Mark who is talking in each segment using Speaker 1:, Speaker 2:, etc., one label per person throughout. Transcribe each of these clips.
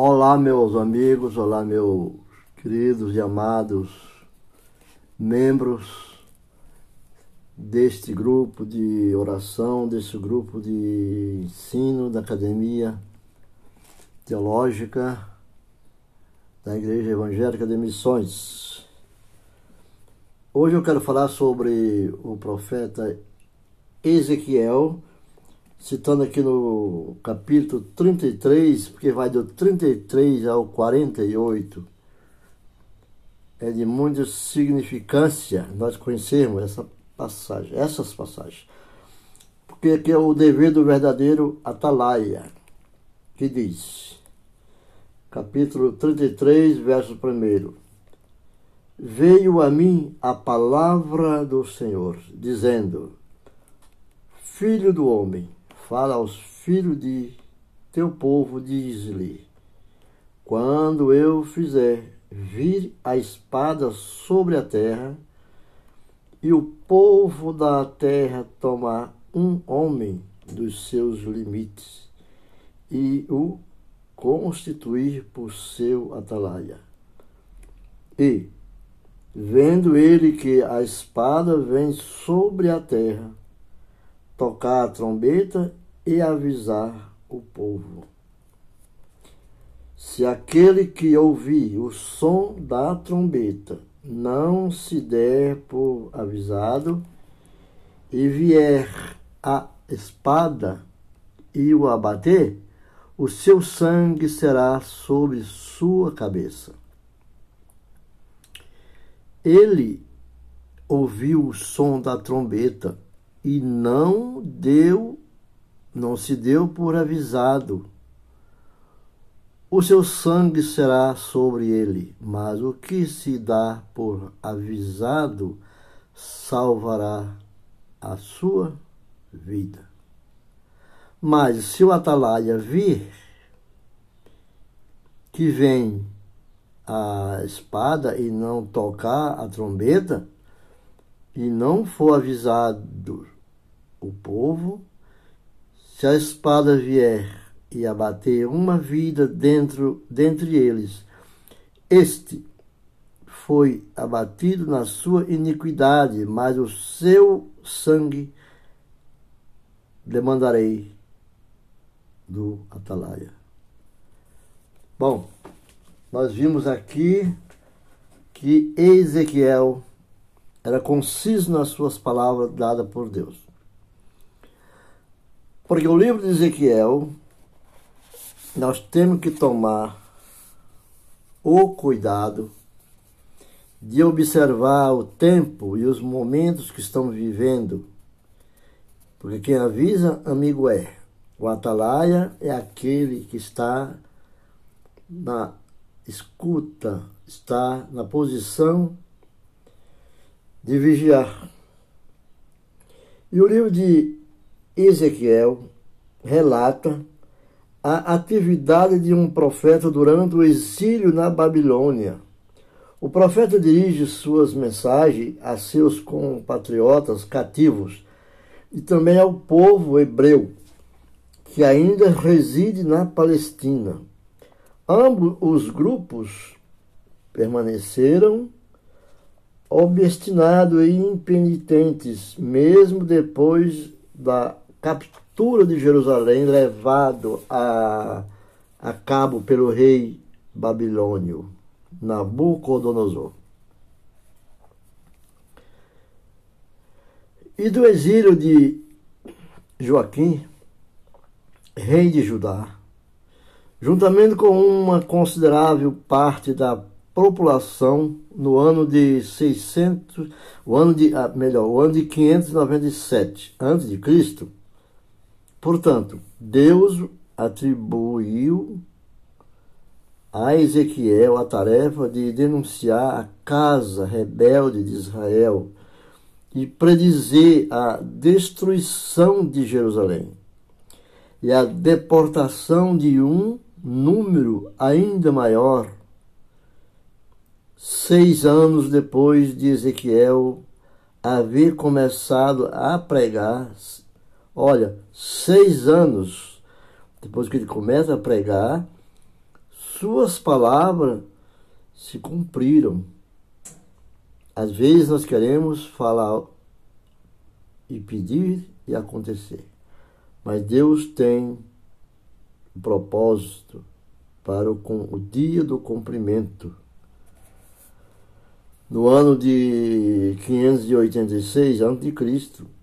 Speaker 1: Olá, meus amigos, olá, meus queridos e amados membros deste grupo de oração, deste grupo de ensino da Academia Teológica da Igreja Evangélica de Missões. Hoje eu quero falar sobre o profeta Ezequiel citando aqui no capítulo 33, porque vai do 33 ao 48. É de muita significância nós conhecermos essa passagem, essas passagens. Porque aqui é o dever do verdadeiro atalaia, que diz, capítulo 33, verso 1. Veio a mim a palavra do Senhor, dizendo: Filho do homem, fala aos filhos de teu povo, diz-lhe: Quando eu fizer vir a espada sobre a terra, e o povo da terra tomar um homem dos seus limites e o constituir por seu atalaia. E, vendo ele que a espada vem sobre a terra, tocar a trombeta e avisar o povo. Se aquele que ouvir o som da trombeta não se der por avisado e vier a espada e o abater, o seu sangue será sobre sua cabeça. Ele ouviu o som da trombeta e não deu, não se deu por avisado. O seu sangue será sobre ele, mas o que se dá por avisado salvará a sua vida. Mas se o atalaia vir que vem a espada e não tocar a trombeta, e não for avisado o povo, se a espada vier e abater uma vida dentro dentre eles, este foi abatido na sua iniquidade, mas o seu sangue demandarei do atalaia. Bom, nós vimos aqui que Ezequiel era conciso nas suas palavras dadas por Deus. Porque o livro de Ezequiel, nós temos que tomar o cuidado de observar o tempo e os momentos que estamos vivendo. Porque quem avisa, amigo é. O atalaia é aquele que está na escuta, está na posição de vigiar. E o livro de Ezequiel relata a atividade de um profeta durante o exílio na Babilônia. O profeta dirige suas mensagens a seus compatriotas cativos e também ao povo hebreu que ainda reside na Palestina. Ambos os grupos permaneceram obstinados e impenitentes, mesmo depois da captura de Jerusalém, levado a, a cabo pelo rei babilônio Nabucodonosor. E do exílio de Joaquim, rei de Judá, juntamente com uma considerável parte da população no ano de 600, o ano de, ah, melhor, o ano de 597 a.C. Portanto, Deus atribuiu a Ezequiel a tarefa de denunciar a casa rebelde de Israel e predizer a destruição de Jerusalém e a deportação de um número ainda maior seis anos depois de Ezequiel haver começado a pregar, olha, seis anos depois que ele começa a pregar, suas palavras se cumpriram. Às vezes nós queremos falar e pedir e acontecer. Mas Deus tem um propósito para o, o dia do cumprimento. No ano de 586 a.C.,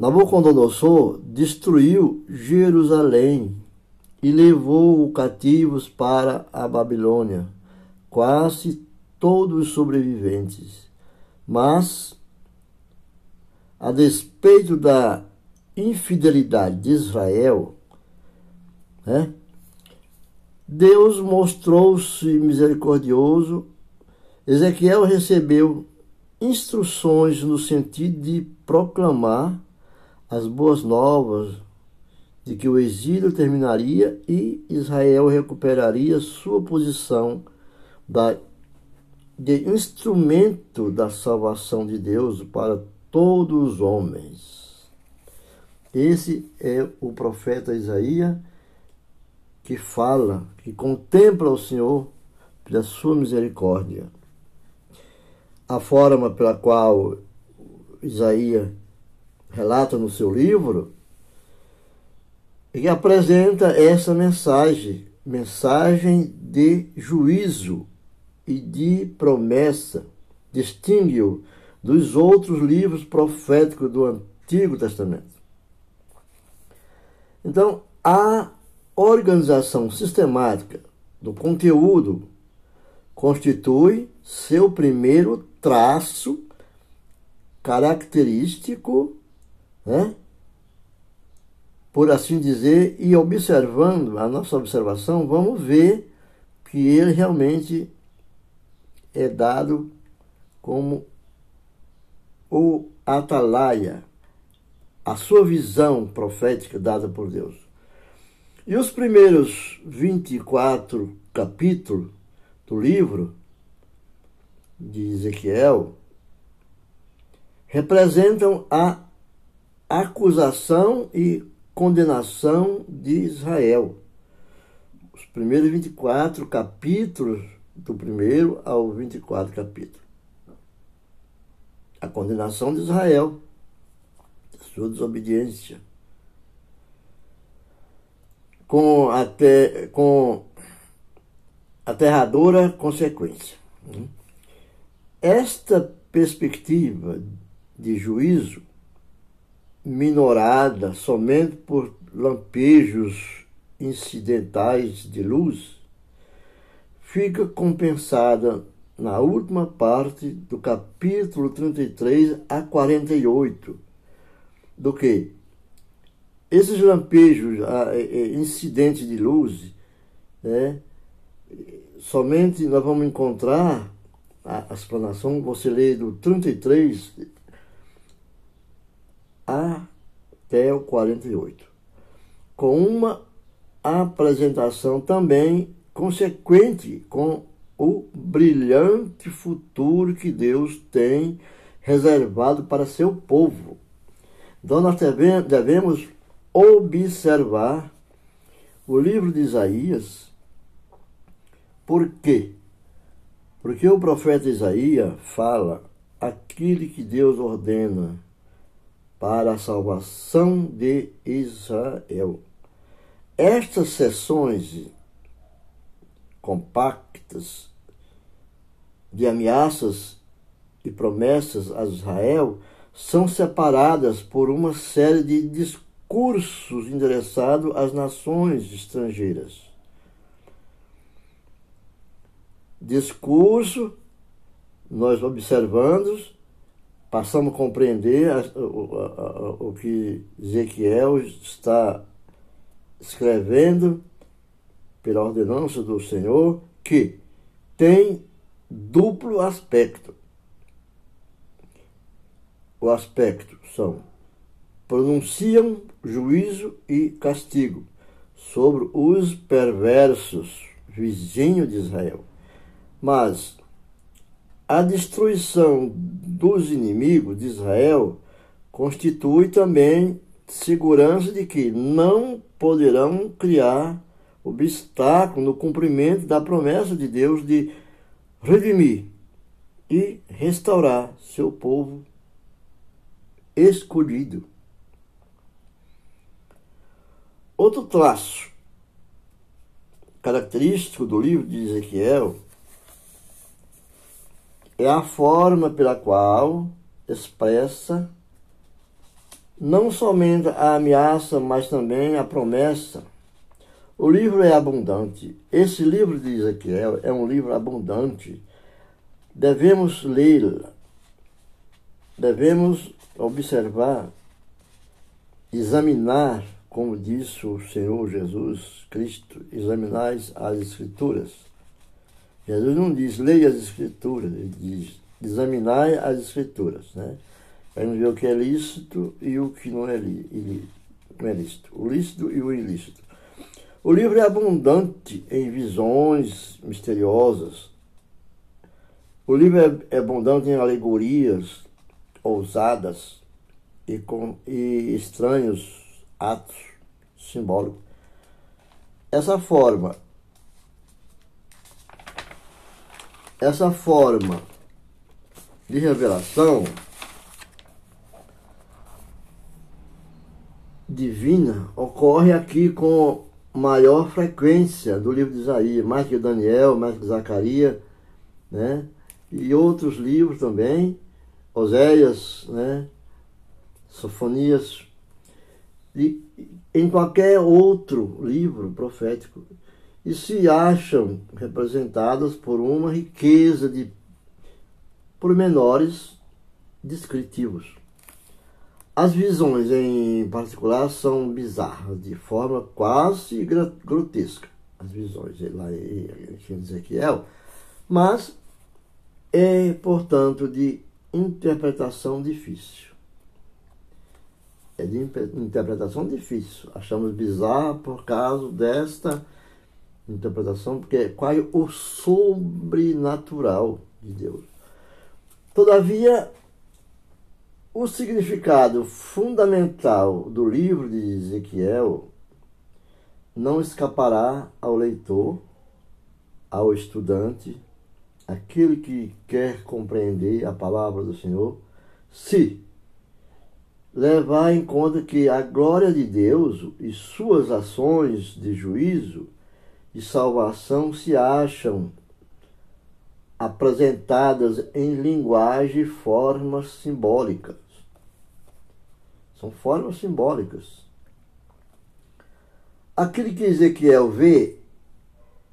Speaker 1: Nabucodonosor destruiu Jerusalém e levou cativos para a Babilônia, quase todos os sobreviventes. Mas, a despeito da infidelidade de Israel, né, Deus mostrou-se misericordioso. Ezequiel recebeu instruções no sentido de proclamar as boas novas de que o exílio terminaria e Israel recuperaria sua posição da, de instrumento da salvação de Deus para todos os homens. Esse é o profeta Isaías que fala, que contempla o Senhor pela sua misericórdia. A forma pela qual Isaías relata no seu livro, e apresenta essa mensagem, mensagem de juízo e de promessa, distingue-o dos outros livros proféticos do Antigo Testamento. Então, a organização sistemática do conteúdo constitui seu primeiro traço característico né? por assim dizer, e observando a nossa observação, vamos ver que ele realmente é dado como o atalaia, a sua visão profética dada por Deus. E os primeiros 24 capítulos do livro de Ezequiel representam a acusação e condenação de Israel. Os primeiros 24 capítulos, do primeiro ao 24 capítulo. A condenação de Israel, sua desobediência. Com, até, com aterradora consequência. Esta perspectiva de juízo minorada somente por lampejos incidentais de luz, fica compensada na última parte do capítulo 33 a 48, do que esses lampejos, incidentes de luz, né, somente nós vamos encontrar a explanação, você lê do 33 até o 48, com uma apresentação também consequente com o brilhante futuro que Deus tem reservado para seu povo. Então nós devemos observar o livro de Isaías. Por quê? Porque o profeta Isaías fala aquilo que Deus ordena para a salvação de Israel. Estas sessões compactas de ameaças e promessas a Israel são separadas por uma série de discursos endereçados às nações estrangeiras. Discurso, nós observamos, passamos a compreender a, a, a, o que Ezequiel está escrevendo pela ordenança do Senhor, que tem duplo aspecto. O aspecto são pronunciam juízo e castigo sobre os perversos vizinhos de Israel. Mas a destruição dos inimigos de Israel constitui também segurança de que não poderão criar obstáculo no cumprimento da promessa de Deus de redimir e restaurar seu povo escolhido. Outro traço característico do livro de Ezequiel é a forma pela qual expressa não somente a ameaça, mas também a promessa. O livro é abundante. Esse livro de Ezequiel é um livro abundante. Devemos lê-lo. Devemos observar, examinar, como disse o Senhor Jesus Cristo, examinais as Escrituras. Jesus não diz leia as Escrituras, ele diz examinai as Escrituras, né? Para ver o que é lícito e o que não é, não é lícito. O lícito e o ilícito. O livro é abundante em visões misteriosas. O livro é, é abundante em alegorias ousadas e, com, e estranhos atos simbólicos. Essa forma, essa forma de revelação divina ocorre aqui com maior frequência do livro de Isaías, mais que Daniel, mais que Zacarias, né? E outros livros também, Oséias, né? Sofonias, e em qualquer outro livro profético, e se acham representadas por uma riqueza de pormenores descritivos. As visões, em particular, são bizarras, de forma quase grotesca. As visões lá em Ezequiel, mas é, portanto, de interpretação difícil. É de interpretação difícil. Achamos bizarro por causa desta interpretação, porque é quase o sobrenatural de Deus. Todavia, o significado fundamental do livro de Ezequiel não escapará ao leitor, ao estudante, aquele que quer compreender a palavra do Senhor, se levar em conta que a glória de Deus e suas ações de juízo e salvação se acham apresentadas em linguagem e formas simbólicas. São formas simbólicas. Aquele que Ezequiel vê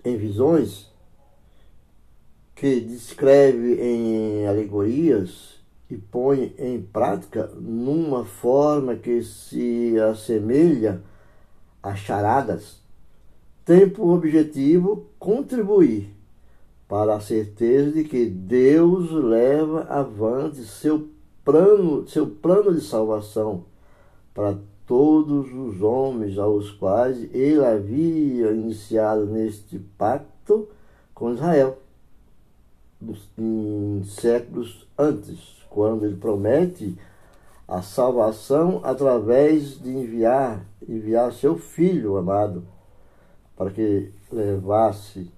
Speaker 1: em visões, que descreve em alegorias e põe em prática numa forma que se assemelha a charadas, tem por objetivo contribuir para a certeza de que Deus leva avante seu plano, seu plano de salvação para todos os homens aos quais ele havia iniciado neste pacto com Israel em séculos antes, quando ele promete a salvação através de enviar enviar seu filho amado para que levasse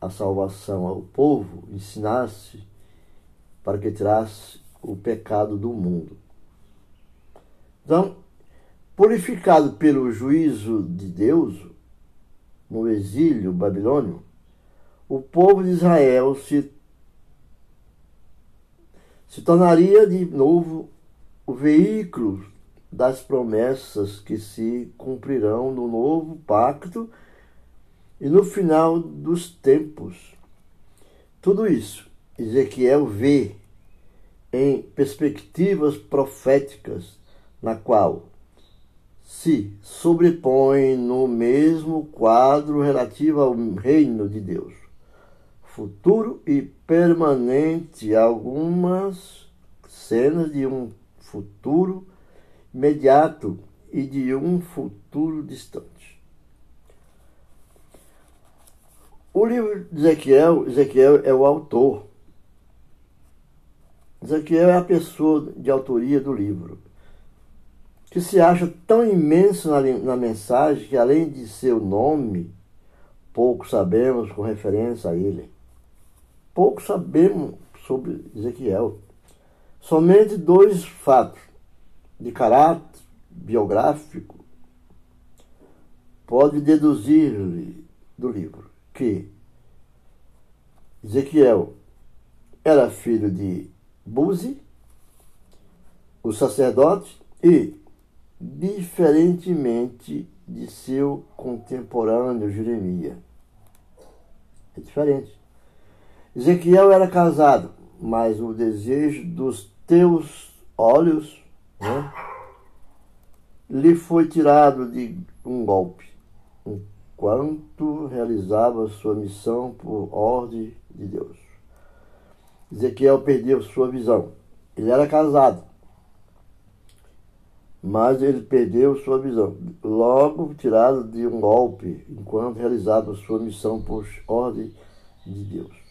Speaker 1: a salvação ao povo, ensinasse para que tirasse o pecado do mundo. Então, purificado pelo juízo de Deus no exílio babilônio, o povo de Israel se, se tornaria de novo o veículo das promessas que se cumprirão no novo pacto e no final dos tempos. Tudo isso Ezequiel vê em perspectivas proféticas, na qual se sobrepõe no mesmo quadro relativo ao reino de Deus, futuro e permanente, algumas cenas de um futuro imediato e de um futuro distante. O livro de Ezequiel, Ezequiel é o autor. Ezequiel é a pessoa de autoria do livro. que se acha tão imenso na, na mensagem que, além de seu nome, pouco sabemos com referência a ele. Pouco sabemos sobre Ezequiel. Somente dois fatos de caráter biográfico pode deduzir do livro que Ezequiel era filho de Buzi, o sacerdote, e, diferentemente de seu contemporâneo Jeremias. É diferente. Ezequiel era casado, mas o desejo dos teus olhos né, lhe foi tirado de um golpe, enquanto realizava sua missão por ordem de Deus. Ezequiel perdeu sua visão. Ele era casado, mas ele perdeu sua visão, logo tirado de um golpe, enquanto realizava sua missão por ordem de Deus.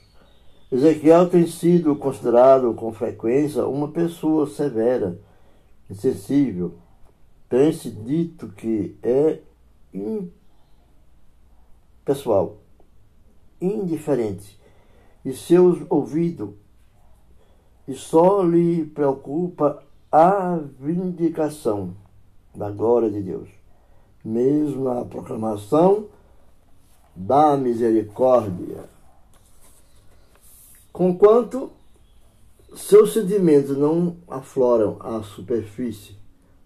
Speaker 1: Ezequiel tem sido considerado com frequência uma pessoa severa, insensível. Tem-se dito que é impessoal, indiferente, e seus ouvidos e só lhe preocupa a vindicação da glória de Deus, mesmo a proclamação da misericórdia. Conquanto seus sentimentos não afloram à superfície,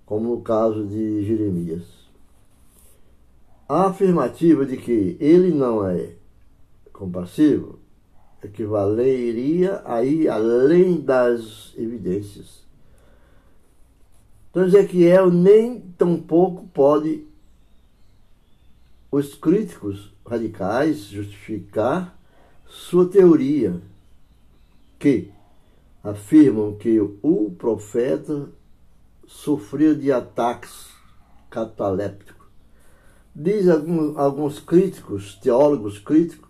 Speaker 1: como no caso de Jeremias. A afirmativa de que ele não é compassivo equivaleria aí além das evidências. Então Ezequiel nem tampouco pode os críticos radicais justificar sua teoria que afirmam que o profeta sofreu de ataques catalépticos. Diz alguns, críticos, teólogos críticos,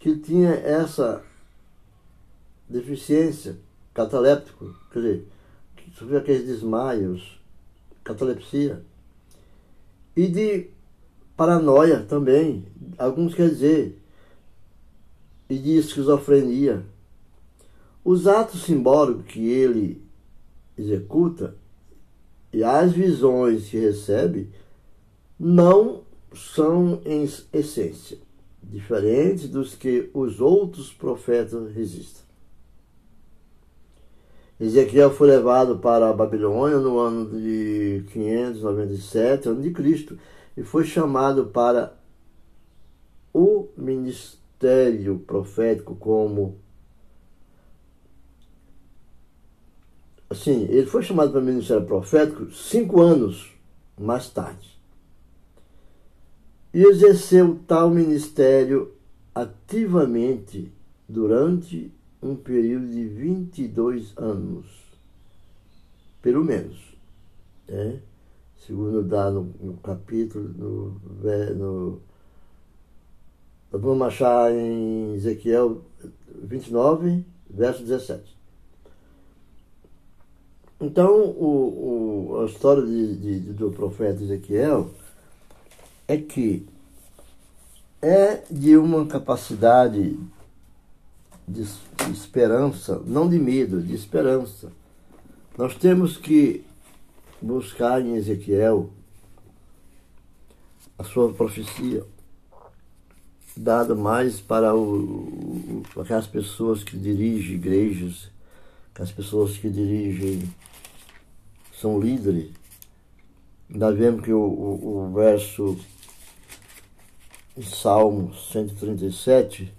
Speaker 1: que tinha essa deficiência cataléptico, quer dizer, que sofreu aqueles desmaios, catalepsia, e de paranoia também, alguns quer dizer, e de esquizofrenia. Os atos simbólicos que ele executa e as visões que recebe não são em essência diferentes dos que os outros profetas resistem. Ezequiel foi levado para a Babilônia no ano de 597 ano de Cristo e foi chamado para o ministério profético como assim, ele foi chamado para o ministério profético cinco anos mais tarde e exerceu tal ministério ativamente durante um período de 22 anos, pelo menos. Né? Segundo dá no, no capítulo, no, no, vamos achar em Ezequiel 29, verso 17. Então, o, o, a história de, de, do profeta Ezequiel é que é de uma capacidade de esperança, não de medo, de esperança. Nós temos que buscar em Ezequiel a sua profecia, dada mais para o, aquelas pessoas que dirigem igrejas, aquelas pessoas que dirigem, são líderes. Nós vemos que o, o, o verso Salmo 137,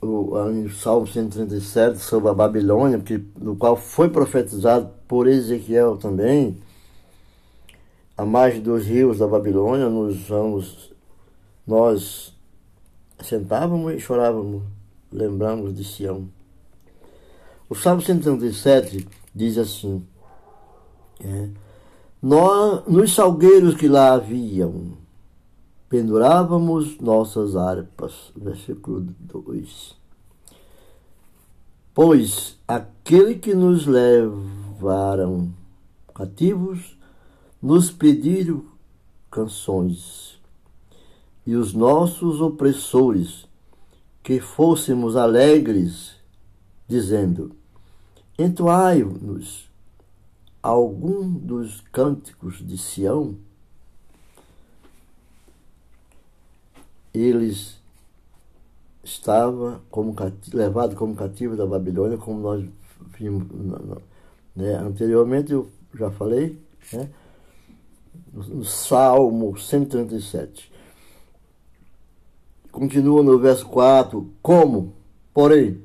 Speaker 1: o, o Salmo 137 sobre a Babilônia, que, no qual foi profetizado por Ezequiel também, a margem dos rios da Babilônia, nos anos, nós sentávamos e chorávamos, lembramos de Sião. O Salmo 137 diz assim, é, nós, nos salgueiros que lá haviam, pendurávamos nossas harpas. Versículo 2. Pois aquele que nos levaram cativos nos pediram canções, e os nossos opressores que fôssemos alegres, dizendo: Entoai-nos algum dos cânticos de Sião. Eles estava como levado como cativo da Babilônia, como nós vimos né? anteriormente, eu já falei, né? no Salmo 137. Continua no verso 4: Como, porém,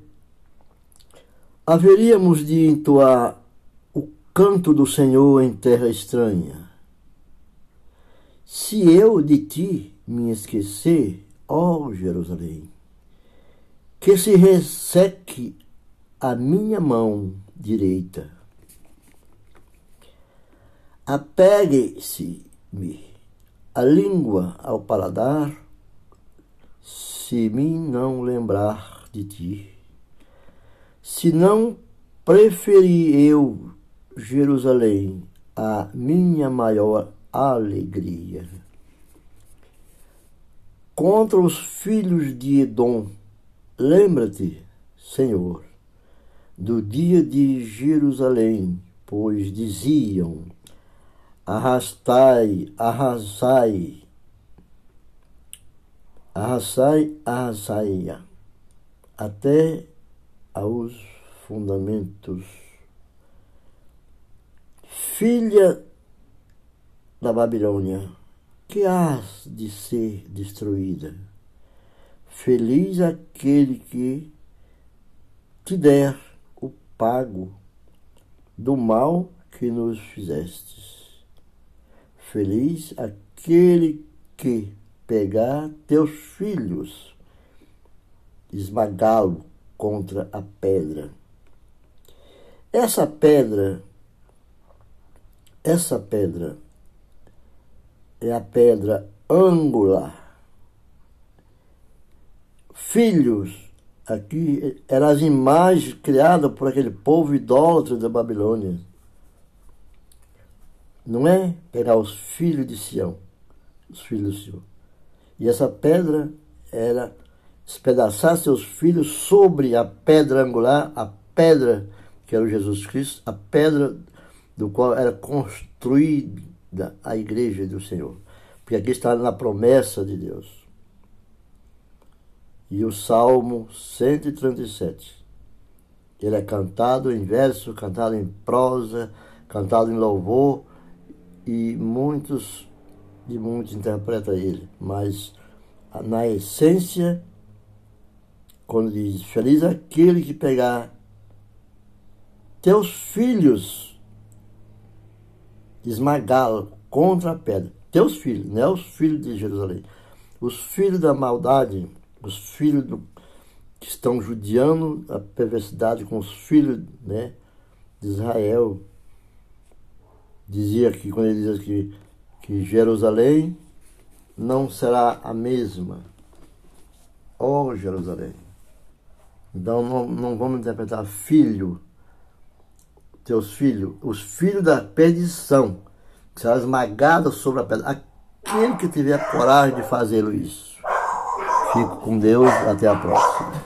Speaker 1: haveríamos de entoar o canto do Senhor em terra estranha? Se eu de ti me esquecer, ó Jerusalém, que se resseque a minha mão direita. Apegue-se-me a língua ao paladar, se me não lembrar de ti. Se não preferi eu Jerusalém a minha maior alegria. Contra os filhos de Edom, Lembra-te, Senhor, do dia de Jerusalém, pois diziam: Arrastai, arrasai, arrasai, arrasai, até aos fundamentos. Filha da Babilônia, que has de ser destruída Feliz aquele que te der o pago do mal que nos fizestes. Feliz aquele que pegar teus filhos, esmagá-lo contra a pedra. Essa pedra, essa pedra é a pedra angular filhos, aqui eram as imagens criadas por aquele povo idólatra da Babilônia. Não é pegar os filhos de Sião, os filhos de Sião. E essa pedra era espedaçar seus filhos sobre a pedra angular, a pedra que era o Jesus Cristo, a pedra do qual era construída a igreja do Senhor. Porque aqui está na promessa de Deus e o Salmo 137. Ele é cantado em verso, cantado em prosa, cantado em louvor e muitos de muitos interpretam ele, mas na essência, quando diz feliz aquele que pegar teus filhos, esmagá-lo contra a pedra. Teus filhos, não é os filhos de Jerusalém. Os filhos da maldade os filhos do, que estão judiando a perversidade com os filhos né, de Israel. Dizia que, quando ele diz que, que Jerusalém não será a mesma. Oh, Jerusalém. Então não, não vamos interpretar filho, teus filhos, os filhos da perdição, que será esmagado sobre a pedra. Aquele que tiver coragem de fazê-lo isso. Fico com Deus, até a próxima.